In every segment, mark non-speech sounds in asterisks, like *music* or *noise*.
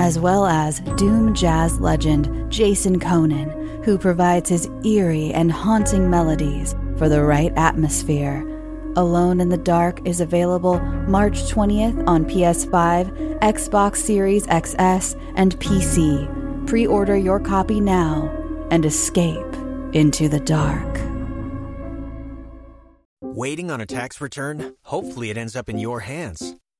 as well as Doom jazz legend Jason Köhnen, who provides his eerie and haunting melodies for the right atmosphere. Alone in the Dark is available March 20th on PS5, Xbox Series XS, and PC. Pre order your copy now and escape into the dark. Waiting on a tax return? Hopefully, it ends up in your hands.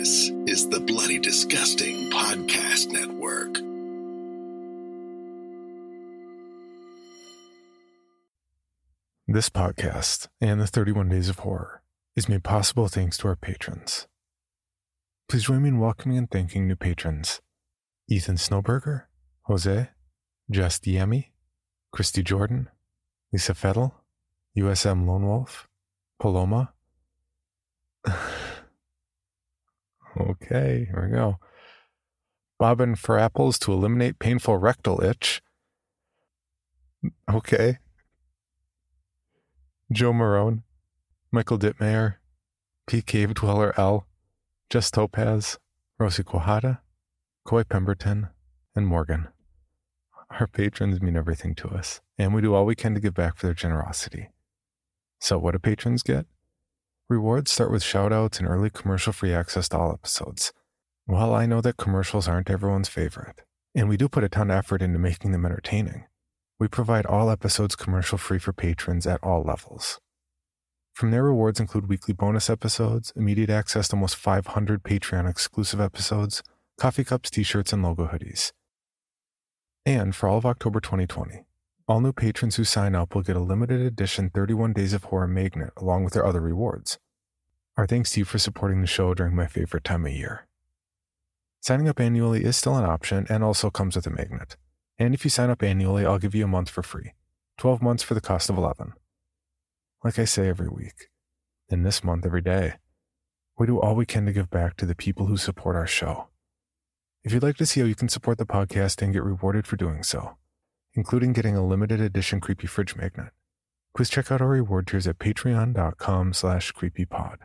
This is the Bloody Disgusting Podcast Network. This podcast and the 31 Days of Horror is made possible thanks to our patrons. Please join me in welcoming and thanking new patrons Ethan Snowberger, Jose, Jess Diemi, Christy Jordan, Lisa Fettel, USM Lone Wolf, Paloma. *laughs* okay, here we go. Bobbin for apples to eliminate painful rectal itch. Okay. Joe Marone, Michael Dittmayer, P. Cave Dweller L, Jess Topaz, Rosie Quijada, Coy Pemberton, and Morgan. Our patrons mean everything to us, and we do all we can to give back for their generosity. So, what do patrons get? Rewards start with shoutouts and early commercial free access to all episodes. While I know that commercials aren't everyone's favorite, and we do put a ton of effort into making them entertaining. We provide all episodes commercial free for patrons at all levels. From there, rewards include weekly bonus episodes, immediate access to almost 500 Patreon exclusive episodes, coffee cups, t shirts, and logo hoodies. And for all of October 2020, all new patrons who sign up will get a limited edition 31 Days of Horror magnet along with their other rewards. Our thanks to you for supporting the show during my favorite time of year. Signing up annually is still an option and also comes with a magnet. And if you sign up annually, I'll give you a month for free 12 months for the cost of 11. Like I say every week, and this month every day, we do all we can to give back to the people who support our show. If you'd like to see how you can support the podcast and get rewarded for doing so, including getting a limited edition creepy fridge magnet, please check out our reward tiers at patreon.com slash creepypod.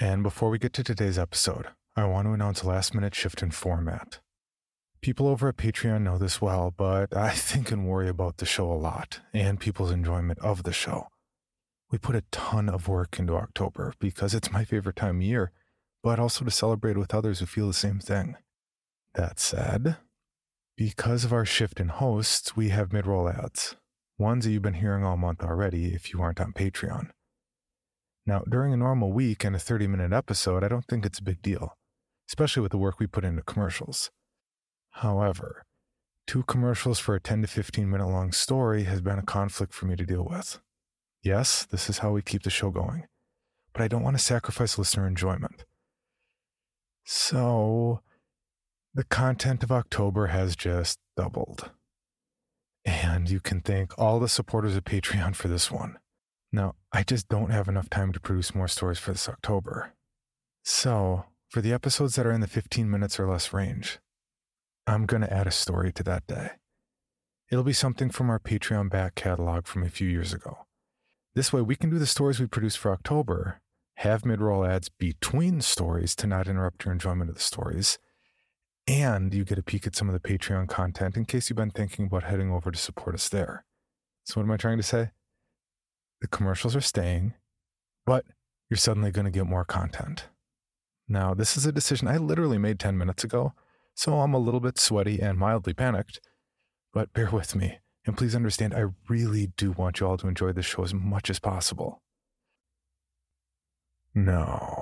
And before we get to today's episode, I want to announce a last minute shift in format. People over at Patreon know this well, but I *laughs* think and worry about the show a lot and people's enjoyment of the show. We put a ton of work into October because it's my favorite time of year, but also to celebrate with others who feel the same thing. That said, because of our shift in hosts, we have mid roll ads, ones that you've been hearing all month already if you aren't on Patreon. Now, during a normal week and a 30 minute episode, I don't think it's a big deal, especially with the work we put into commercials. However, two commercials for a 10 to 15 minute long story has been a conflict for me to deal with. Yes, this is how we keep the show going, but I don't want to sacrifice listener enjoyment. So, the content of October has just doubled. And you can thank all the supporters of Patreon for this one. Now, I just don't have enough time to produce more stories for this October. So, for the episodes that are in the 15 minutes or less range, I'm going to add a story to that day. It'll be something from our Patreon back catalog from a few years ago. This way, we can do the stories we produce for October, have mid roll ads between stories to not interrupt your enjoyment of the stories, and you get a peek at some of the Patreon content in case you've been thinking about heading over to support us there. So, what am I trying to say? The commercials are staying, but you're suddenly going to get more content. Now, this is a decision I literally made 10 minutes ago, so I'm a little bit sweaty and mildly panicked, but bear with me. And please understand, I really do want you all to enjoy this show as much as possible. No.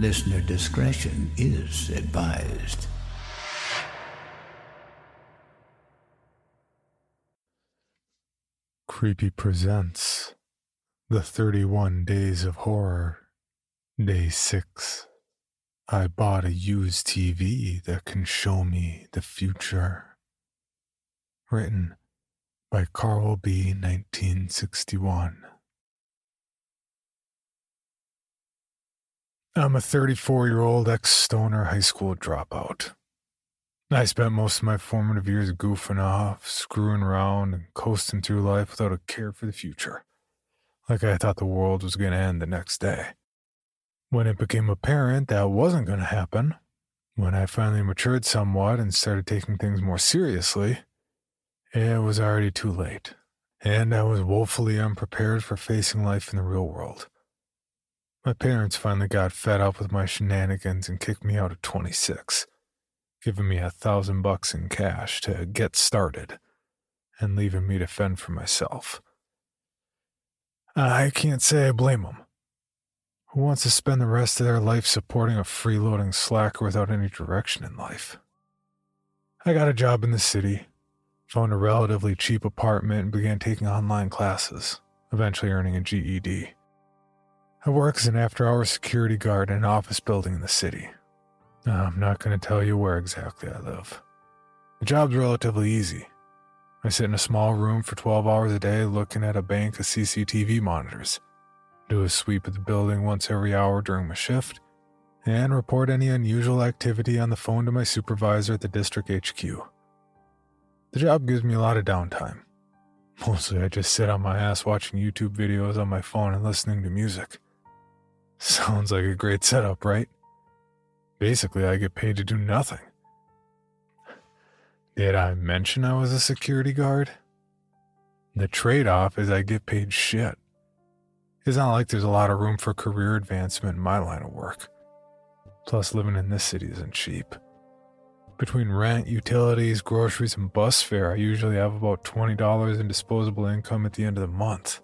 Listener discretion is advised. Creepy presents The 31 Days of Horror, Day 6. I bought a used TV that can show me the future. Written by Carl B. 1961. I'm a 34 year old ex stoner high school dropout. I spent most of my formative years goofing off, screwing around, and coasting through life without a care for the future. Like I thought the world was going to end the next day. When it became apparent that wasn't going to happen, when I finally matured somewhat and started taking things more seriously, it was already too late, and I was woefully unprepared for facing life in the real world. My parents finally got fed up with my shenanigans and kicked me out at 26 giving me a thousand bucks in cash to get started and leaving me to fend for myself. I can't say I blame them. Who wants to spend the rest of their life supporting a freeloading slacker without any direction in life? I got a job in the city, found a relatively cheap apartment, and began taking online classes, eventually earning a GED. I work as an after hours security guard in an office building in the city. I'm not going to tell you where exactly I live. The job's relatively easy. I sit in a small room for 12 hours a day looking at a bank of CCTV monitors, do a sweep of the building once every hour during my shift, and report any unusual activity on the phone to my supervisor at the district HQ. The job gives me a lot of downtime. Mostly I just sit on my ass watching YouTube videos on my phone and listening to music. *laughs* Sounds like a great setup, right? Basically, I get paid to do nothing. Did I mention I was a security guard? The trade off is I get paid shit. It's not like there's a lot of room for career advancement in my line of work. Plus, living in this city isn't cheap. Between rent, utilities, groceries, and bus fare, I usually have about $20 in disposable income at the end of the month.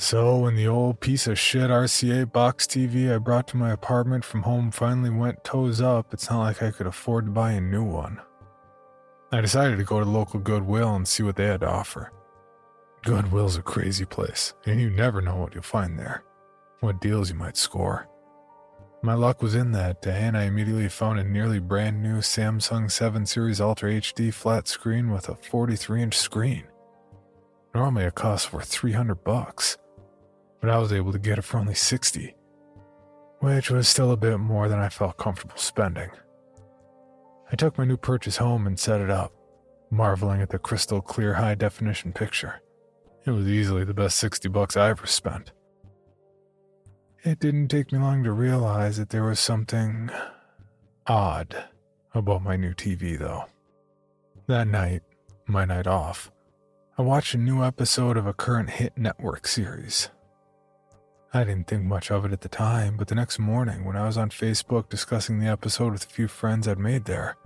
So, when the old piece of shit RCA box TV I brought to my apartment from home finally went toes up, it's not like I could afford to buy a new one. I decided to go to local Goodwill and see what they had to offer. Goodwill's a crazy place, and you never know what you'll find there, what deals you might score. My luck was in that day, and I immediately found a nearly brand new Samsung 7 Series Ultra HD flat screen with a 43 inch screen. Normally it costs over 300 bucks but I was able to get it for only 60, which was still a bit more than I felt comfortable spending. I took my new purchase home and set it up, marveling at the crystal clear high definition picture. It was easily the best 60 bucks I ever spent. It didn't take me long to realize that there was something odd about my new TV, though. That night, my night off, I watched a new episode of a current hit network series. I didn't think much of it at the time, but the next morning, when I was on Facebook discussing the episode with a few friends I'd made there,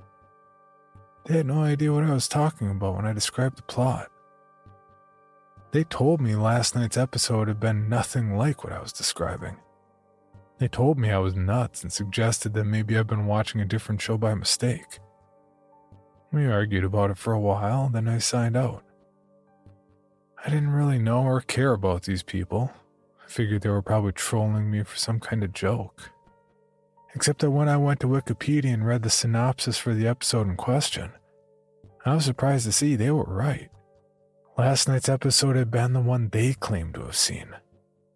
they had no idea what I was talking about when I described the plot. They told me last night's episode had been nothing like what I was describing. They told me I was nuts and suggested that maybe I'd been watching a different show by mistake. We argued about it for a while, then I signed out. I didn't really know or care about these people. Figured they were probably trolling me for some kind of joke. Except that when I went to Wikipedia and read the synopsis for the episode in question, I was surprised to see they were right. Last night's episode had been the one they claimed to have seen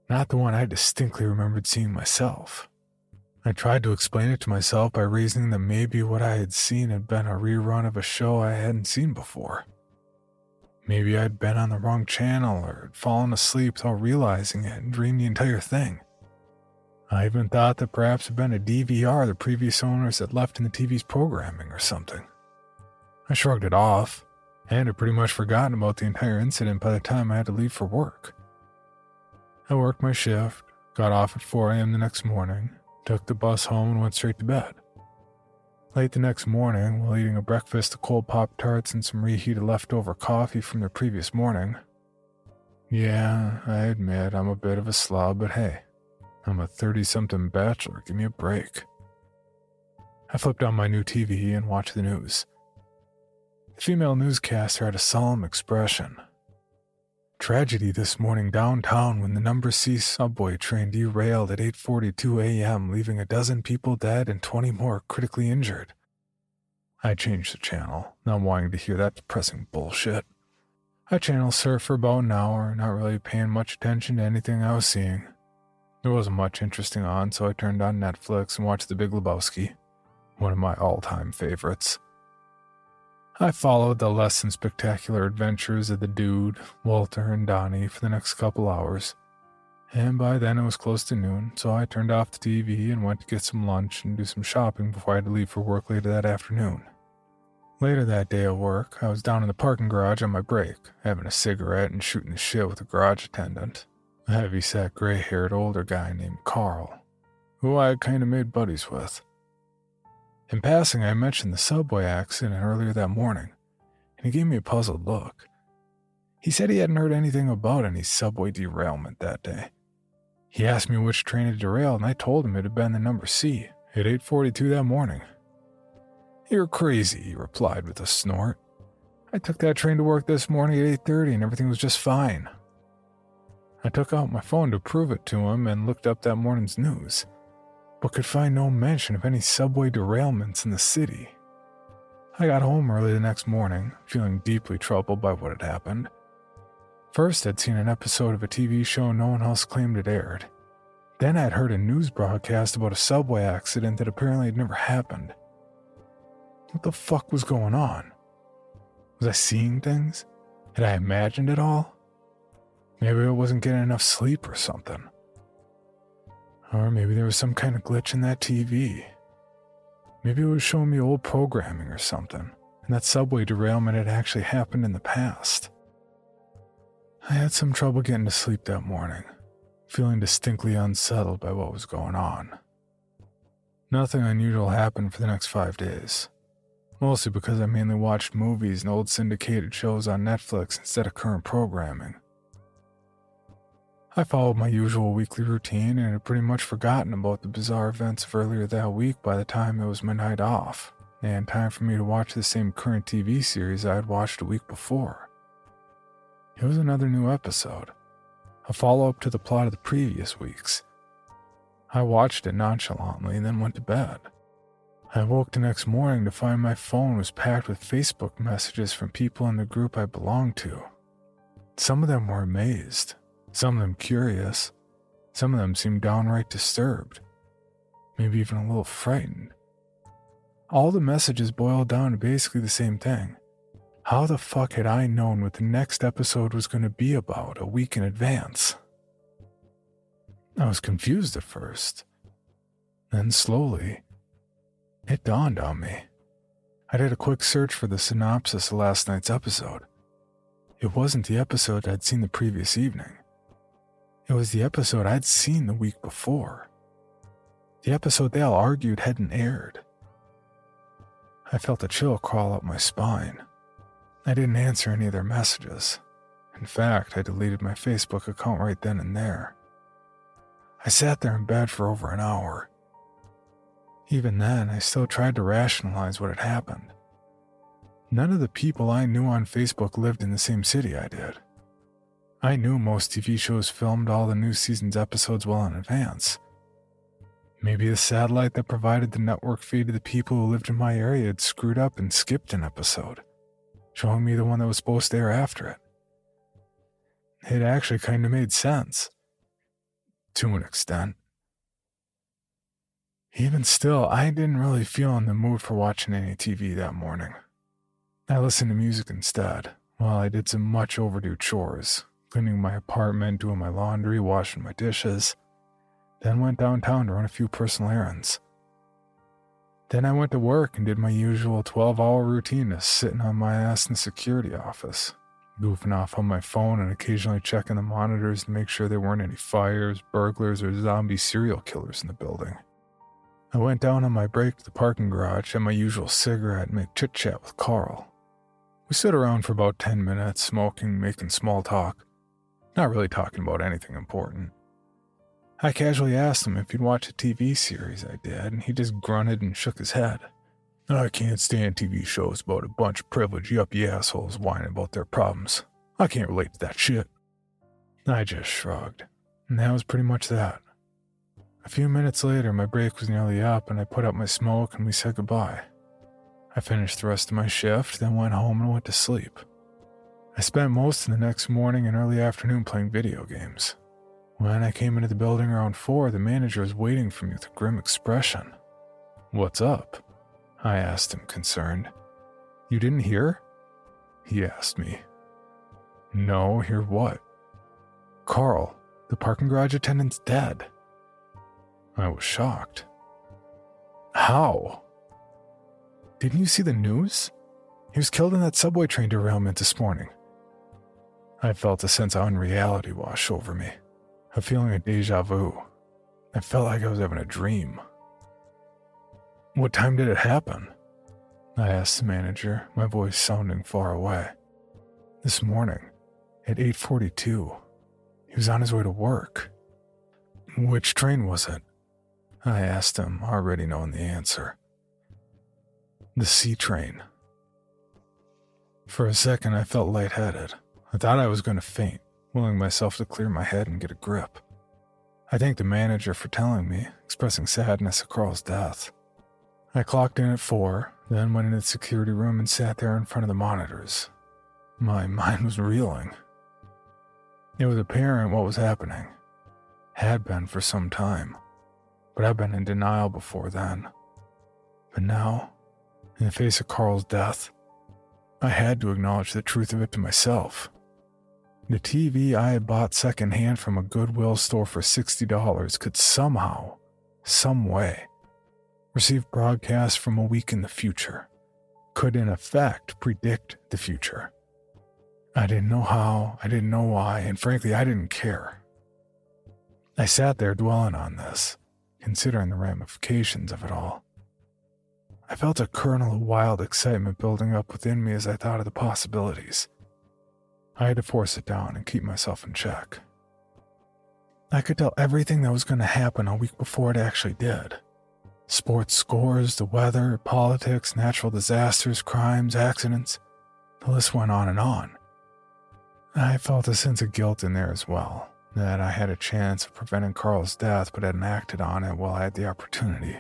not the one I distinctly remembered seeing myself. I tried to explain it to myself by reasoning that maybe what I had seen had been a rerun of a show I hadn't seen before. Maybe I'd been on the wrong channel or had fallen asleep without realizing it and dreamed the entire thing. I even thought that perhaps it had been a DVR the previous owners had left in the TV's programming or something. I shrugged it off and had pretty much forgotten about the entire incident by the time I had to leave for work. I worked my shift, got off at 4 a.m. the next morning, took the bus home, and went straight to bed. Late the next morning, while eating a breakfast of cold Pop Tarts and some reheated leftover coffee from the previous morning, yeah, I admit I'm a bit of a slob, but hey, I'm a 30 something bachelor, give me a break. I flipped on my new TV and watched the news. The female newscaster had a solemn expression Tragedy this morning downtown when the number C subway train derailed at 8:42 a.m., leaving a dozen people dead and 20 more critically injured. I changed the channel, not wanting to hear that depressing bullshit. I channel surfed for about an hour, not really paying much attention to anything I was seeing. There wasn't much interesting on, so I turned on Netflix and watched The Big Lebowski, one of my all-time favorites. I followed the less than spectacular adventures of the dude, Walter, and Donnie for the next couple hours. And by then it was close to noon, so I turned off the TV and went to get some lunch and do some shopping before I had to leave for work later that afternoon. Later that day at work, I was down in the parking garage on my break, having a cigarette and shooting the shit with a garage attendant, a heavy set, gray haired older guy named Carl, who I had kind of made buddies with. In passing, I mentioned the subway accident earlier that morning, and he gave me a puzzled look. He said he hadn't heard anything about any subway derailment that day. He asked me which train had derailed, and I told him it had been the number C at 8:42 that morning. "You're crazy," he replied with a snort. "I took that train to work this morning at 8:30 and everything was just fine." I took out my phone to prove it to him and looked up that morning's news but could find no mention of any subway derailments in the city. I got home early the next morning, feeling deeply troubled by what had happened. First, I'd seen an episode of a TV show no one else claimed it aired. Then I'd heard a news broadcast about a subway accident that apparently had never happened. What the fuck was going on? Was I seeing things? Had I imagined it all? Maybe I wasn't getting enough sleep or something. Or maybe there was some kind of glitch in that TV. Maybe it was showing me old programming or something, and that subway derailment had actually happened in the past. I had some trouble getting to sleep that morning, feeling distinctly unsettled by what was going on. Nothing unusual happened for the next five days, mostly because I mainly watched movies and old syndicated shows on Netflix instead of current programming. I followed my usual weekly routine and had pretty much forgotten about the bizarre events of earlier that week by the time it was my night off, and time for me to watch the same current TV series I had watched a week before. It was another new episode, a follow up to the plot of the previous weeks. I watched it nonchalantly and then went to bed. I woke the next morning to find my phone was packed with Facebook messages from people in the group I belonged to. Some of them were amazed, some of them curious. Some of them seemed downright disturbed, maybe even a little frightened. All the messages boiled down to basically the same thing. How the fuck had I known what the next episode was going to be about a week in advance? I was confused at first. Then slowly, it dawned on me. I did a quick search for the synopsis of last night's episode. It wasn't the episode I'd seen the previous evening. It was the episode I'd seen the week before. The episode they all argued hadn't aired. I felt a chill crawl up my spine. I didn't answer any of their messages. In fact, I deleted my Facebook account right then and there. I sat there in bed for over an hour. Even then, I still tried to rationalize what had happened. None of the people I knew on Facebook lived in the same city I did. I knew most TV shows filmed all the new season's episodes well in advance. Maybe the satellite that provided the network feed to the people who lived in my area had screwed up and skipped an episode, showing me the one that was supposed to air after it. It actually kind of made sense. To an extent. Even still, I didn't really feel in the mood for watching any TV that morning. I listened to music instead, while I did some much overdue chores, cleaning my apartment, doing my laundry, washing my dishes, then went downtown to run a few personal errands. Then I went to work and did my usual 12 hour routine of sitting on my ass in the security office, goofing off on my phone and occasionally checking the monitors to make sure there weren't any fires, burglars, or zombie serial killers in the building. I went down on my break to the parking garage, had my usual cigarette, and made chit chat with Carl. We stood around for about 10 minutes, smoking, making small talk, not really talking about anything important. I casually asked him if he'd watch a TV series I did, and he just grunted and shook his head. I can't stand TV shows about a bunch of privileged yuppie assholes whining about their problems. I can't relate to that shit. I just shrugged, and that was pretty much that. A few minutes later, my break was nearly up, and I put out my smoke and we said goodbye. I finished the rest of my shift, then went home and went to sleep. I spent most of the next morning and early afternoon playing video games. When I came into the building around 4, the manager was waiting for me with a grim expression. What's up? I asked him, concerned. You didn't hear? He asked me. No, hear what? Carl, the parking garage attendant's dead. I was shocked. How? Didn't you see the news? He was killed in that subway train derailment this morning. I felt a sense of unreality wash over me, a feeling of deja vu. I felt like I was having a dream. What time did it happen? I asked the manager, my voice sounding far away. This morning, at 8:42. He was on his way to work. Which train was it? I asked him, already knowing the answer. The C train. For a second, I felt lightheaded. I thought I was going to faint, willing myself to clear my head and get a grip. I thanked the manager for telling me, expressing sadness at Carl's death. I clocked in at four, then went into the security room and sat there in front of the monitors. My *laughs* mind was reeling. It was apparent what was happening. Had been for some time, but I'd been in denial before then. But now, in the face of Carl's death, I had to acknowledge the truth of it to myself. The TV I had bought secondhand from a Goodwill store for $60 could somehow, some way, receive broadcasts from a week in the future, could in effect predict the future. I didn't know how, I didn't know why, and frankly, I didn't care. I sat there dwelling on this, considering the ramifications of it all. I felt a kernel of wild excitement building up within me as I thought of the possibilities. I had to force it down and keep myself in check. I could tell everything that was going to happen a week before it actually did sports scores, the weather, politics, natural disasters, crimes, accidents. The list went on and on. I felt a sense of guilt in there as well, that I had a chance of preventing Carl's death but hadn't acted on it while I had the opportunity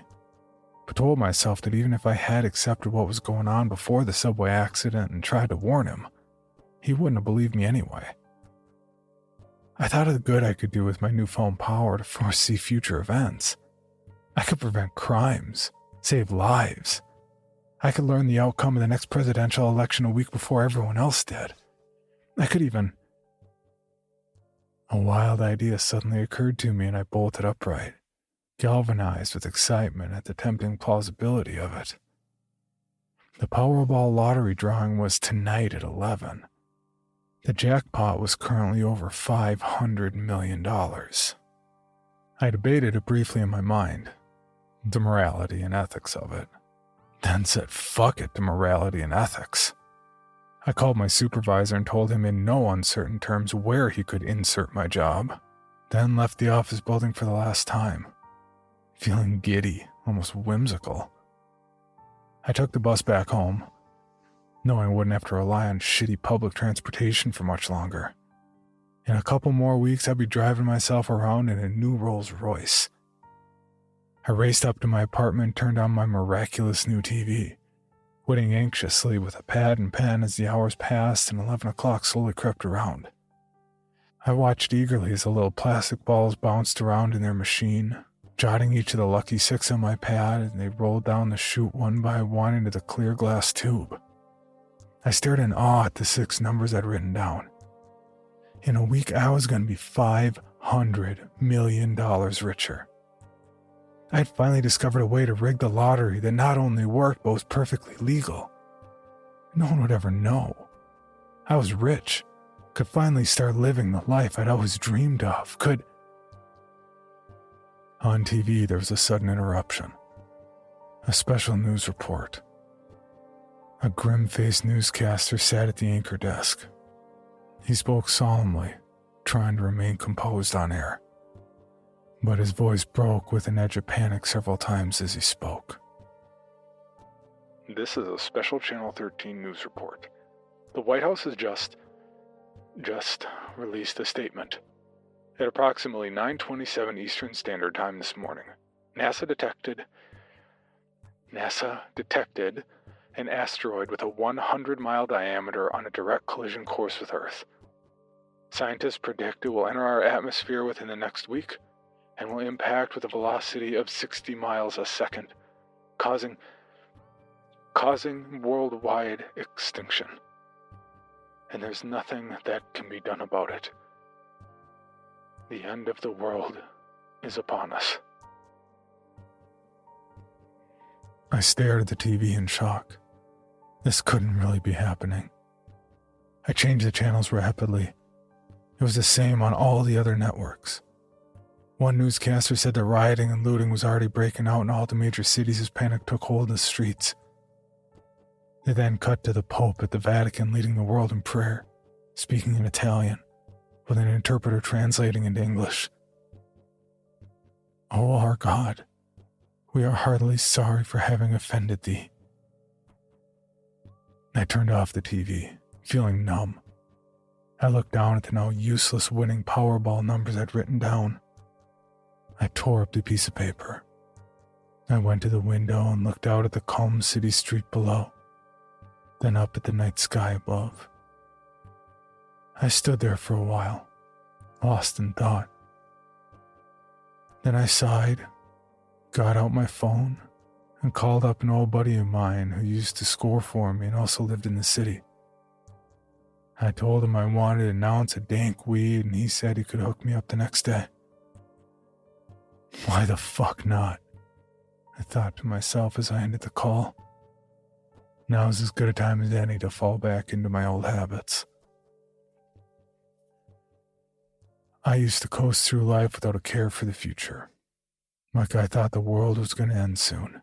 but told myself that even if I had accepted what was going on before the subway accident and tried to warn him, he wouldn't have believed me anyway. I thought of the good I could do with my newfound power to foresee future events. I could prevent crimes, save lives. I could learn the outcome of the next presidential election a week before everyone else did. I could even. A wild idea suddenly occurred to me and I bolted upright galvanized with excitement at the tempting plausibility of it. The Powerball lottery drawing was tonight at 11. The jackpot was currently over $500 million. I debated it briefly in my mind, the morality and ethics of it, then said fuck it to morality and ethics. I called my supervisor and told him in no uncertain terms where he could insert my job. then left the office building for the last time, feeling giddy, almost whimsical. I took the bus back home, knowing I wouldn't have to rely on shitty public transportation for much longer. In a couple more weeks, I'd be driving myself around in a new Rolls Royce. I raced up to my apartment and turned on my miraculous new TV, waiting anxiously with a pad and pen as the hours passed and 11 o'clock slowly crept around. I watched eagerly as the little plastic balls bounced around in their machine, jotting each of the lucky six on my pad, and they rolled down the chute one by one into the clear glass tube. I stared in awe at the six numbers I'd written down. In a week, I was going to be $500 million richer. I had finally discovered a way to rig the lottery that not only worked but was perfectly legal. No one would ever know. I was rich could finally start living the life I'd always dreamed of, could. On TV, there was a sudden interruption. A special news report. A grim faced newscaster sat at the anchor desk. He spoke solemnly, trying to remain composed on air. But his voice broke with an edge of panic several times as he spoke. This is a special Channel 13 news report. The White House has just just released a statement. At approximately 9:27 Eastern Standard Time this morning, NASA detected NASA detected an asteroid with a 100-mile diameter on a direct collision course with Earth. Scientists predict it will enter our atmosphere within the next week and will impact with a velocity of 60 miles a second, causing causing worldwide extinction and there's nothing that can be done about it. The end of the world is upon us. I stared at the TV in shock. This couldn't really be happening. I changed the channels rapidly. It was the same on all the other networks. One newscaster said that rioting and looting was already breaking out in all the major cities as panic took hold of the streets. They then cut to the Pope at the Vatican leading the world in prayer, speaking in Italian, with an interpreter translating into English. O oh, our God, we are heartily sorry for having offended thee. I turned off the TV, feeling numb. I looked down at the now useless winning Powerball numbers I'd written down. I tore up the piece of paper. I went to the window and looked out at the calm city street below then up at the night sky above. I stood there for a while, lost in thought. Then I sighed, got out my phone, and called up an old buddy of mine who used to score for me and also lived in the city. I told him I wanted an ounce of dank weed, and he said he could hook me up the next day. Why the fuck not? I thought to myself as I ended the call. Now's as good a time as any to fall back into my old habits. I used to coast through life without a care for the future, like I thought the world was going to end soon.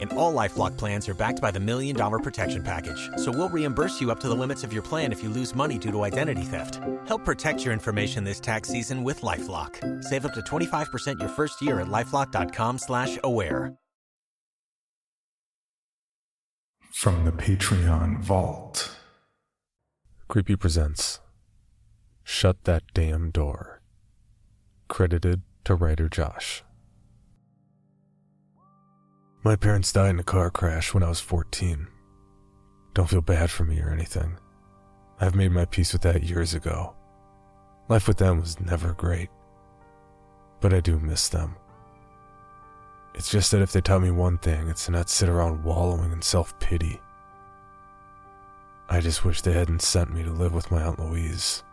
And all Lifelock plans are backed by the Million Dollar Protection Package. So we'll reimburse you up to the limits of your plan if you lose money due to identity theft. Help protect your information this tax season with LifeLock. Save up to 25% your first year at LifeLock.com slash aware. From the Patreon Vault. Creepy presents Shut That Damn Door credited to writer Josh. My parents died in a car crash when I was 14. Don't feel bad for me or anything. I've made my peace with that years ago. Life with them was never great. But I do miss them. It's just that if they taught me one thing, it's to not sit around wallowing in self pity. I just wish they hadn't sent me to live with my Aunt Louise.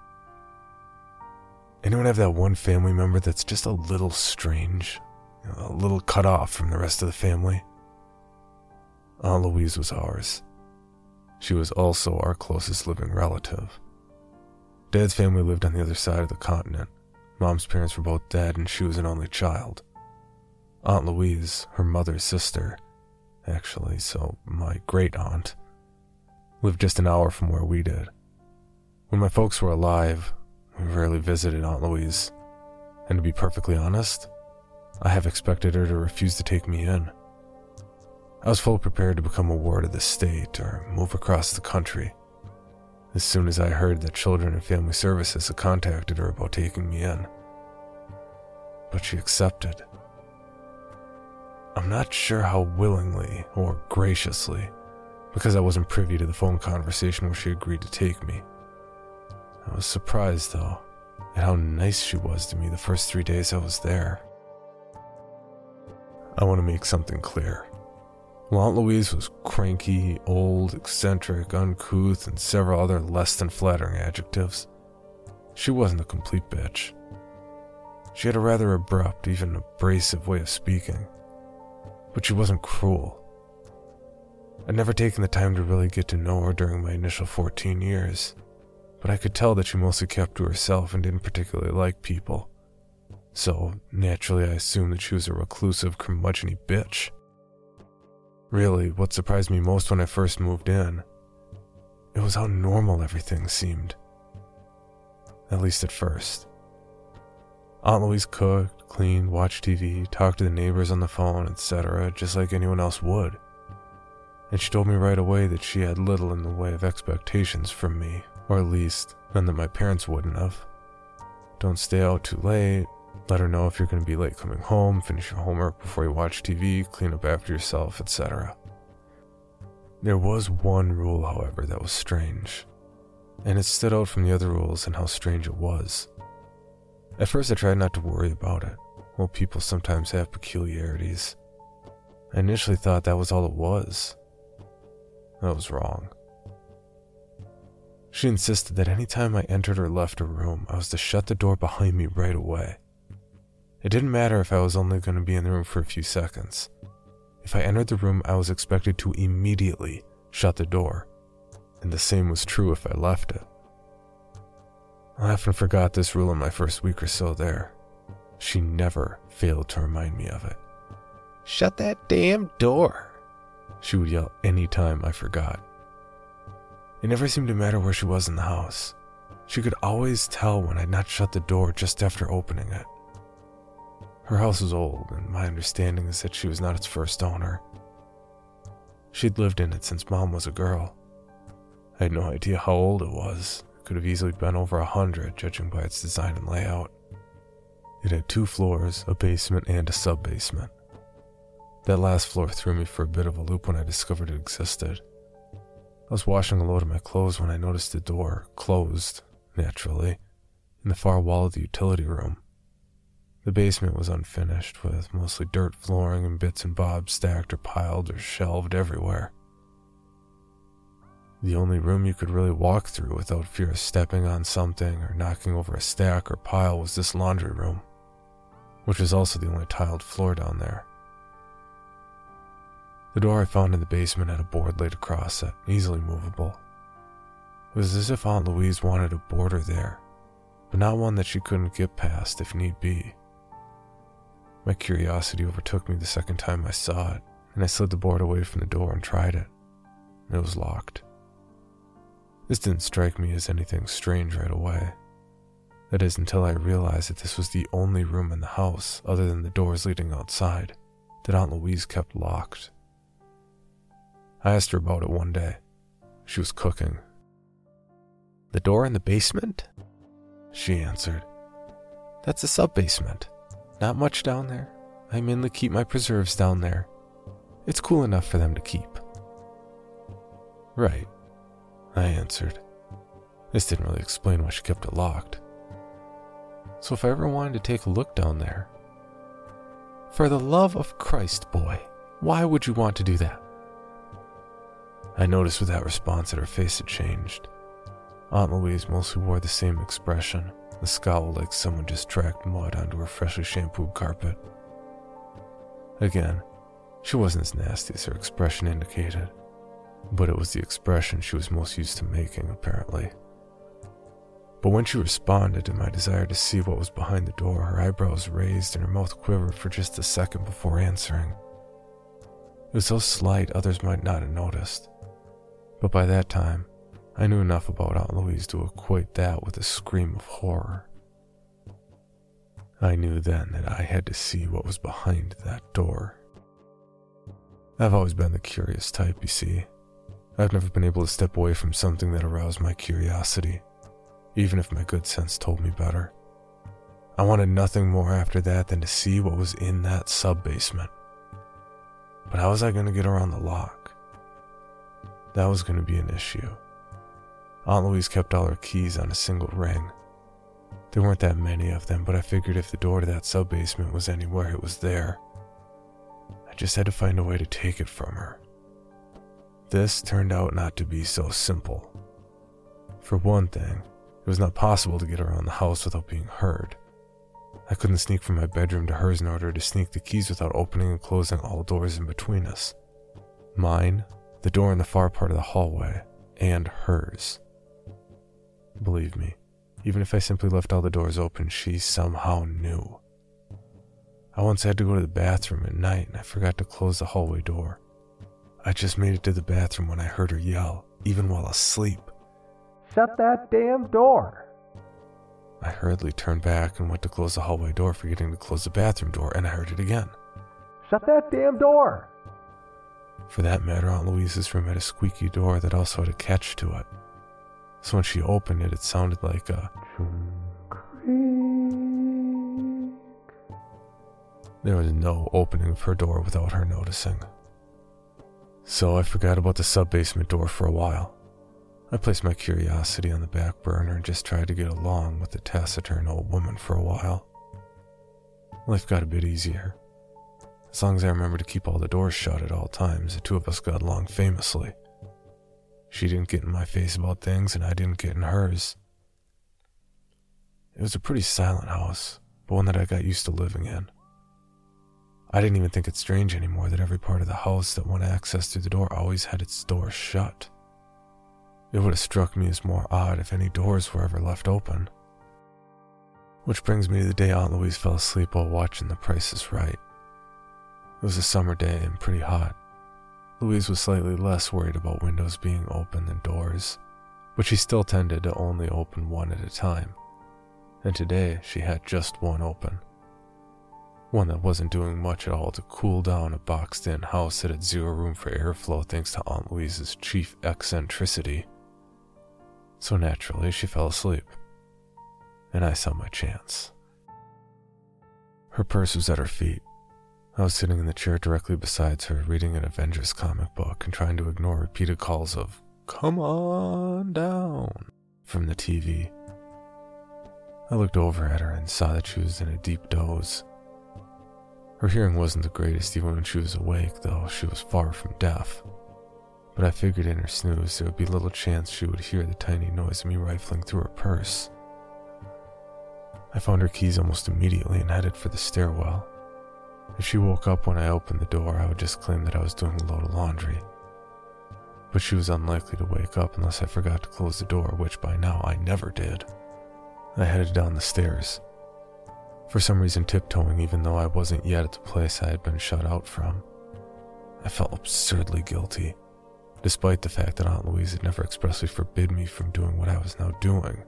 Anyone have that one family member that's just a little strange, a little cut off from the rest of the family? Aunt Louise was ours. She was also our closest living relative. Dad's family lived on the other side of the continent. Mom's parents were both dead, and she was an only child. Aunt Louise, her mother's sister, actually, so my great aunt, lived just an hour from where we did. When my folks were alive, we rarely visited Aunt Louise, and to be perfectly honest, I have expected her to refuse to take me in. I was fully prepared to become a ward of the state or move across the country. As soon as I heard that Children and Family Services had contacted her about taking me in. But she accepted. I'm not sure how willingly or graciously, because I wasn't privy to the phone conversation where she agreed to take me. I was surprised, though, at how nice she was to me the first three days I was there. I want to make something clear. While Aunt Louise was cranky, old, eccentric, uncouth, and several other less than flattering adjectives, she wasn't a complete bitch. She had a rather abrupt, even abrasive way of speaking, but she wasn't cruel. I'd never taken the time to really get to know her during my initial 14 years, but I could tell that she mostly kept to herself and didn't particularly like people. So, naturally, I assumed that she was a reclusive, curmudgeony bitch. Really, what surprised me most when I first moved in, it was how normal everything seemed. At least at first. Aunt Louise cooked, cleaned, watched TV, talked to the neighbors on the phone, etc., just like anyone else would. And she told me right away that she had little in the way of expectations from me, or at least none that my parents wouldn't have. Don't stay out too late, let her know if you're going to be late coming home, finish your homework before you watch TV, clean up after yourself, etc. There was one rule, however, that was strange, and it stood out from the other rules in how strange it was. At first, I tried not to worry about it. Well, people sometimes have peculiarities. I initially thought that was all it was. I was wrong. She insisted that any time I entered or left a room, I was to shut the door behind me right away. It didn't matter if I was only going to be in the room for a few seconds. If I entered the room, I was expected to immediately shut the door, and the same was true if I left it. I often forgot this rule in my first week or so there. She never failed to remind me of it. Shut that damn door, she would yell any time I forgot. It never seemed to matter where she was in the house. She could always tell when I'd not shut the door just after opening it. Her house was old, and my understanding is that she was not its first owner. She'd lived in it since mom was a girl. I had no idea how old it was. It could have easily been over a hundred, judging by its design and layout. It had two floors, a basement, and a sub basement. That last floor threw me for a bit of a loop when I discovered it existed. I was washing a load of my clothes when I noticed the door, closed, naturally, in the far wall of the utility room. The basement was unfinished, with mostly dirt flooring and bits and bobs stacked or piled or shelved everywhere. The only room you could really walk through without fear of stepping on something or knocking over a stack or pile was this laundry room, which was also the only tiled floor down there. The door I found in the basement had a board laid across it, easily movable. It was as if Aunt Louise wanted a boarder there, but not one that she couldn't get past if need be. My curiosity overtook me the second time I saw it, and I slid the board away from the door and tried it. It was locked. This didn't strike me as anything strange right away. That is, until I realized that this was the only room in the house, other than the doors leading outside, that Aunt Louise kept locked. I asked her about it one day. She was cooking. The door in the basement? She answered. That's a sub basement. Not much down there. I mainly keep my preserves down there. It's cool enough for them to keep. Right, I answered. This didn't really explain why she kept it locked. So if I ever wanted to take a look down there. For the love of Christ, boy, why would you want to do that? I noticed with that response that her face had changed. Aunt Louise mostly wore the same expression, a scowl like someone just tracked mud onto a freshly shampooed carpet. Again, she wasn't as nasty as her expression indicated, but it was the expression she was most used to making, apparently. But when she responded to my desire to see what was behind the door, her eyebrows raised and her mouth quivered for just a second before answering. It was so slight others might not have noticed. But by that time, I knew enough about Aunt Louise to equate that with a scream of horror. I knew then that I had to see what was behind that door. I've always been the curious type, you see. I've never been able to step away from something that aroused my curiosity even if my good sense told me better. I wanted nothing more after that than to see what was in that sub basement. But how was I going to get around the lock? That was going to be an issue. Aunt Louise kept all her keys on a single ring. There weren't that many of them, but I figured if the door to that sub basement was anywhere, it was there. I just had to find a way to take it from her. This turned out not to be so simple. For one thing, it was not possible to get around the house without being heard. I couldn't sneak from my bedroom to hers in order to sneak the keys without opening and closing all doors in between us. Mine, the door in the far part of the hallway, and hers. Believe me, even if I simply left all the doors open, she somehow knew. I once had to go to the bathroom at night and I forgot to close the hallway door. I just made it to the bathroom when I heard her yell, even while asleep. Shut that damn door. I hurriedly turned back and went to close the hallway door, forgetting to close the bathroom door, and I heard it again. Shut that damn door. For that matter, Aunt Louise's room had a squeaky door that also had a catch to it. So when she opened it, it sounded like a There was no opening of her door without her noticing. So I forgot about the sub basement door for a while. I placed my curiosity on the back burner and just tried to get along with the taciturn old woman for a while. Life got a bit easier. As long as I remembered to keep all the doors shut at all times, the two of us got along famously. She didn't get in my face about things, and I didn't get in hers. It was a pretty silent house, but one that I got used to living in. I didn't even think it strange anymore that every part of the house that went access through the door always had its door shut. It would have struck me as more odd if any doors were ever left open. Which brings me to the day Aunt Louise fell asleep while watching The Price is Right. It was a summer day and pretty hot. Louise was slightly less worried about windows being open than doors, but she still tended to only open one at a time. And today she had just one open. One that wasn't doing much at all to cool down a boxed in house that had zero room for airflow thanks to Aunt Louise's chief eccentricity so naturally she fell asleep, and I saw my chance. Her purse was at her feet. I was sitting in the chair directly beside her, reading an Avengers comic book and trying to ignore repeated calls of, Come on down, from the TV. I looked over at her and saw that she was in a deep doze. Her hearing wasn't the greatest even when she was awake, though she was far from deaf but I figured in her snooze there would be little chance she would hear the tiny noise of me rifling through her purse. I found her keys almost immediately and headed for the stairwell. If she woke up when I opened the door, I would just claim that I was doing a load of laundry. But she was unlikely to wake up unless I forgot to close the door, which by now I never did. I headed down the stairs, for some reason tiptoeing even though I wasn't yet at the place I had been shut out from. I felt absurdly guilty despite the fact that Aunt Louise had never expressly forbid me from doing what I was now doing.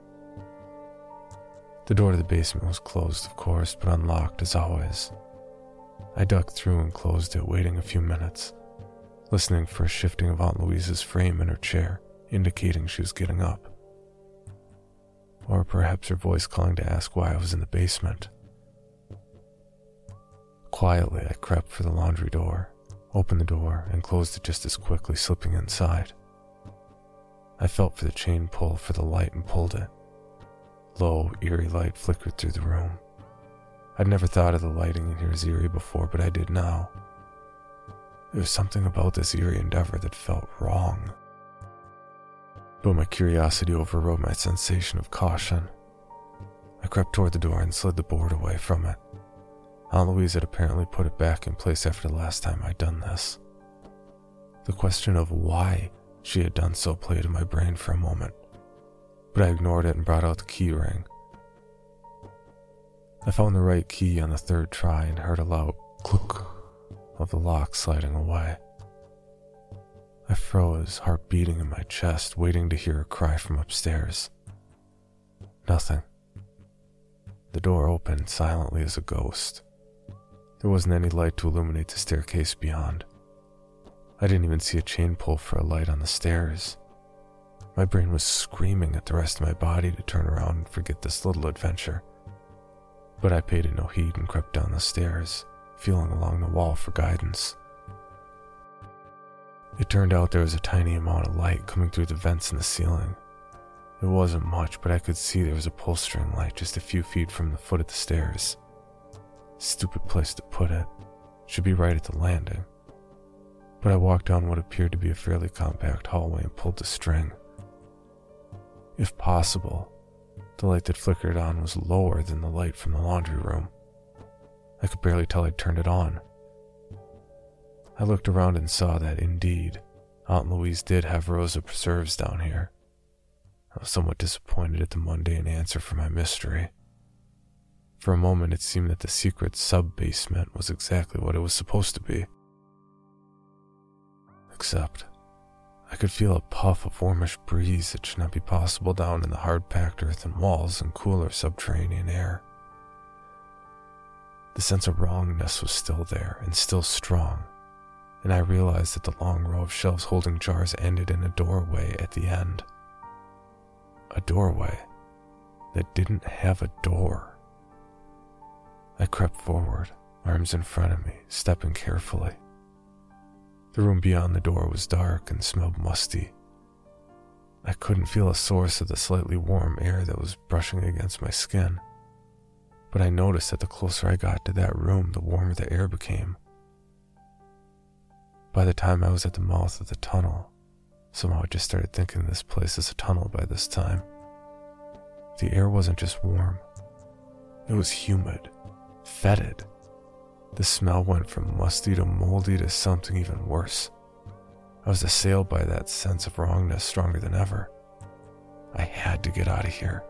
The door to the basement was closed, of course, but unlocked as always. I ducked through and closed it, waiting a few minutes, listening for a shifting of Aunt Louise's frame in her chair, indicating she was getting up. Or perhaps her voice calling to ask why I was in the basement. Quietly, I crept for the laundry door opened the door, and closed it just as quickly, slipping inside. I felt for the chain pull for the light and pulled it. Low, eerie light flickered through the room. I'd never thought of the lighting in here as eerie before, but I did now. There was something about this eerie endeavor that felt wrong. But my curiosity overrode my sensation of caution. I crept toward the door and slid the board away from it. Aunt Louise had apparently put it back in place after the last time I'd done this. The question of why she had done so played in my brain for a moment, but I ignored it and brought out the key ring. I found the right key on the third try and heard a loud click of the lock sliding away. I froze, heart beating in my chest, waiting to hear a cry from upstairs. Nothing. The door opened silently as a ghost. There wasn't any light to illuminate the staircase beyond. I didn't even see a chain pull for a light on the stairs. My brain was screaming at the rest of my body to turn around and forget this little adventure. But I paid it no heed and crept down the stairs, feeling along the wall for guidance. It turned out there was a tiny amount of light coming through the vents in the ceiling. It wasn't much, but I could see there was a string light just a few feet from the foot of the stairs. Stupid place to put it. Should be right at the landing. But I walked down what appeared to be a fairly compact hallway and pulled the string. If possible, the light that flickered on was lower than the light from the laundry room. I could barely tell I'd turned it on. I looked around and saw that, indeed, Aunt Louise did have Rosa preserves down here. I was somewhat disappointed at the mundane answer for my mystery. For a moment, it seemed that the secret sub basement was exactly what it was supposed to be. Except, I could feel a puff of warmish breeze that should not be possible down in the hard packed earthen walls and cooler subterranean air. The sense of wrongness was still there and still strong, and I realized that the long row of shelves holding jars ended in a doorway at the end. A doorway that didn't have a door. I crept forward, arms in front of me, stepping carefully. The room beyond the door was dark and smelled musty. I couldn't feel a source of the slightly warm air that was brushing against my skin, but I noticed that the closer I got to that room, the warmer the air became. By the time I was at the mouth of the tunnel, somehow I just started thinking this place is a tunnel by this time. The air wasn't just warm, it was humid, fetid. The smell went from musty to moldy to something even worse. I was assailed by that sense of wrongness stronger than ever. I had to get out of here.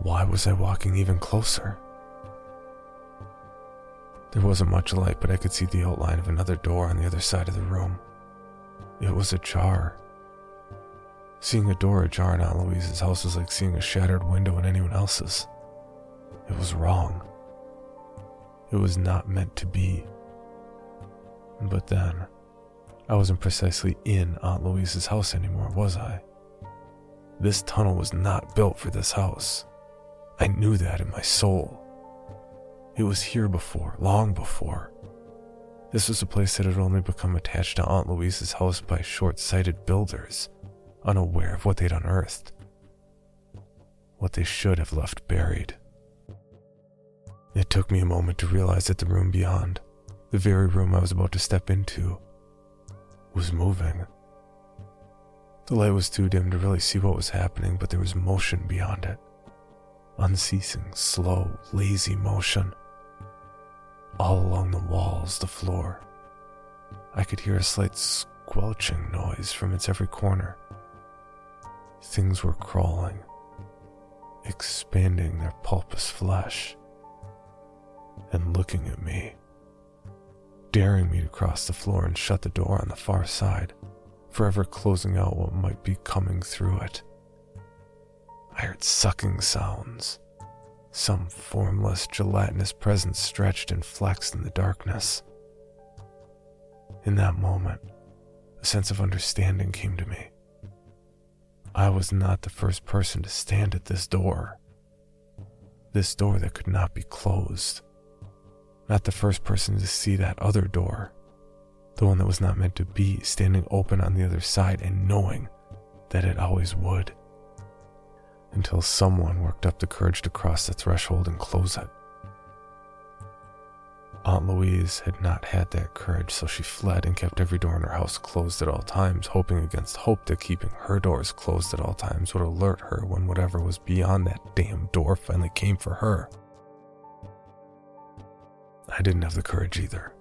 Why was I walking even closer? There wasn't much light, but I could see the outline of another door on the other side of the room. It was ajar. Seeing a door ajar in Aunt Louise's house was like seeing a shattered window in anyone else's. It was wrong. It was not meant to be. But then, I wasn't precisely in Aunt Louise's house anymore, was I? This tunnel was not built for this house. I knew that in my soul. It was here before, long before. This was a place that had only become attached to Aunt Louise's house by short sighted builders, unaware of what they'd unearthed. What they should have left buried. It took me a moment to realize that the room beyond, the very room I was about to step into, was moving. The light was too dim to really see what was happening, but there was motion beyond it. Unceasing, slow, lazy motion all along the walls, the floor. I could hear a slight squelching noise from its every corner. Things were crawling, expanding their pulpous flesh, and looking at me, daring me to cross the floor and shut the door on the far side, forever closing out what might be coming through it. I heard sucking sounds some formless, gelatinous presence stretched and flexed in the darkness. In that moment, a sense of understanding came to me. I was not the first person to stand at this door. This door that could not be closed. Not the first person to see that other door. The one that was not meant to be, standing open on the other side and knowing that it always would until someone worked up the courage to cross the threshold and close it. Aunt Louise had not had that courage, so she fled and kept every door in her house closed at all times, hoping against hope that keeping her doors closed at all times would alert her when whatever was beyond that damn door finally came for her. I didn't have the courage either.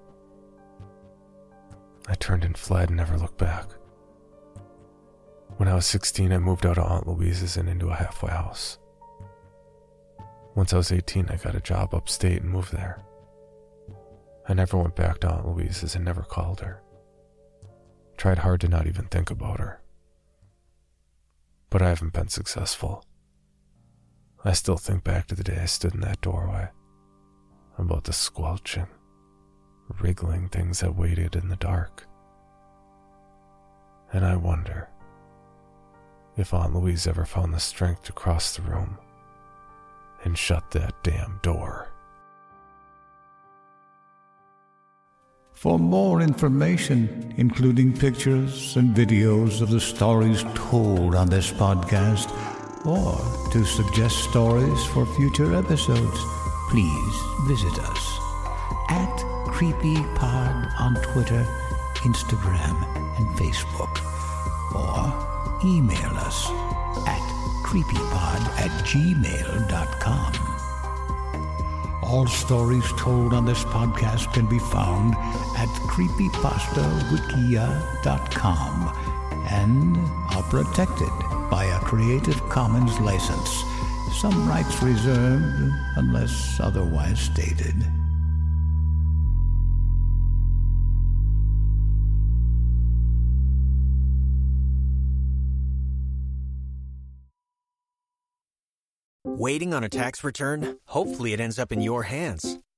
I turned and fled and never looked back. When I was 16, I moved out of Aunt Louise's and into a halfway house. Once I was 18, I got a job upstate and moved there. I never went back to Aunt Louise's and never called her. Tried hard to not even think about her. But I haven't been successful. I still think back to the day I stood in that doorway, about the squelching, wriggling things that waited in the dark. And I wonder if Aunt Louise ever found the strength to cross the room and shut that damn door. For more information, including pictures and videos of the stories told on this podcast, or to suggest stories for future episodes, please visit us at CreepyPod on Twitter, Instagram, and Facebook, or email us at creepypod at gmail.com. All stories told on this podcast can be found at creepypastawikia.com and are protected by a Creative Commons license. Some rights reserved unless otherwise stated. Waiting on a tax return? Hopefully, it ends up in your hands.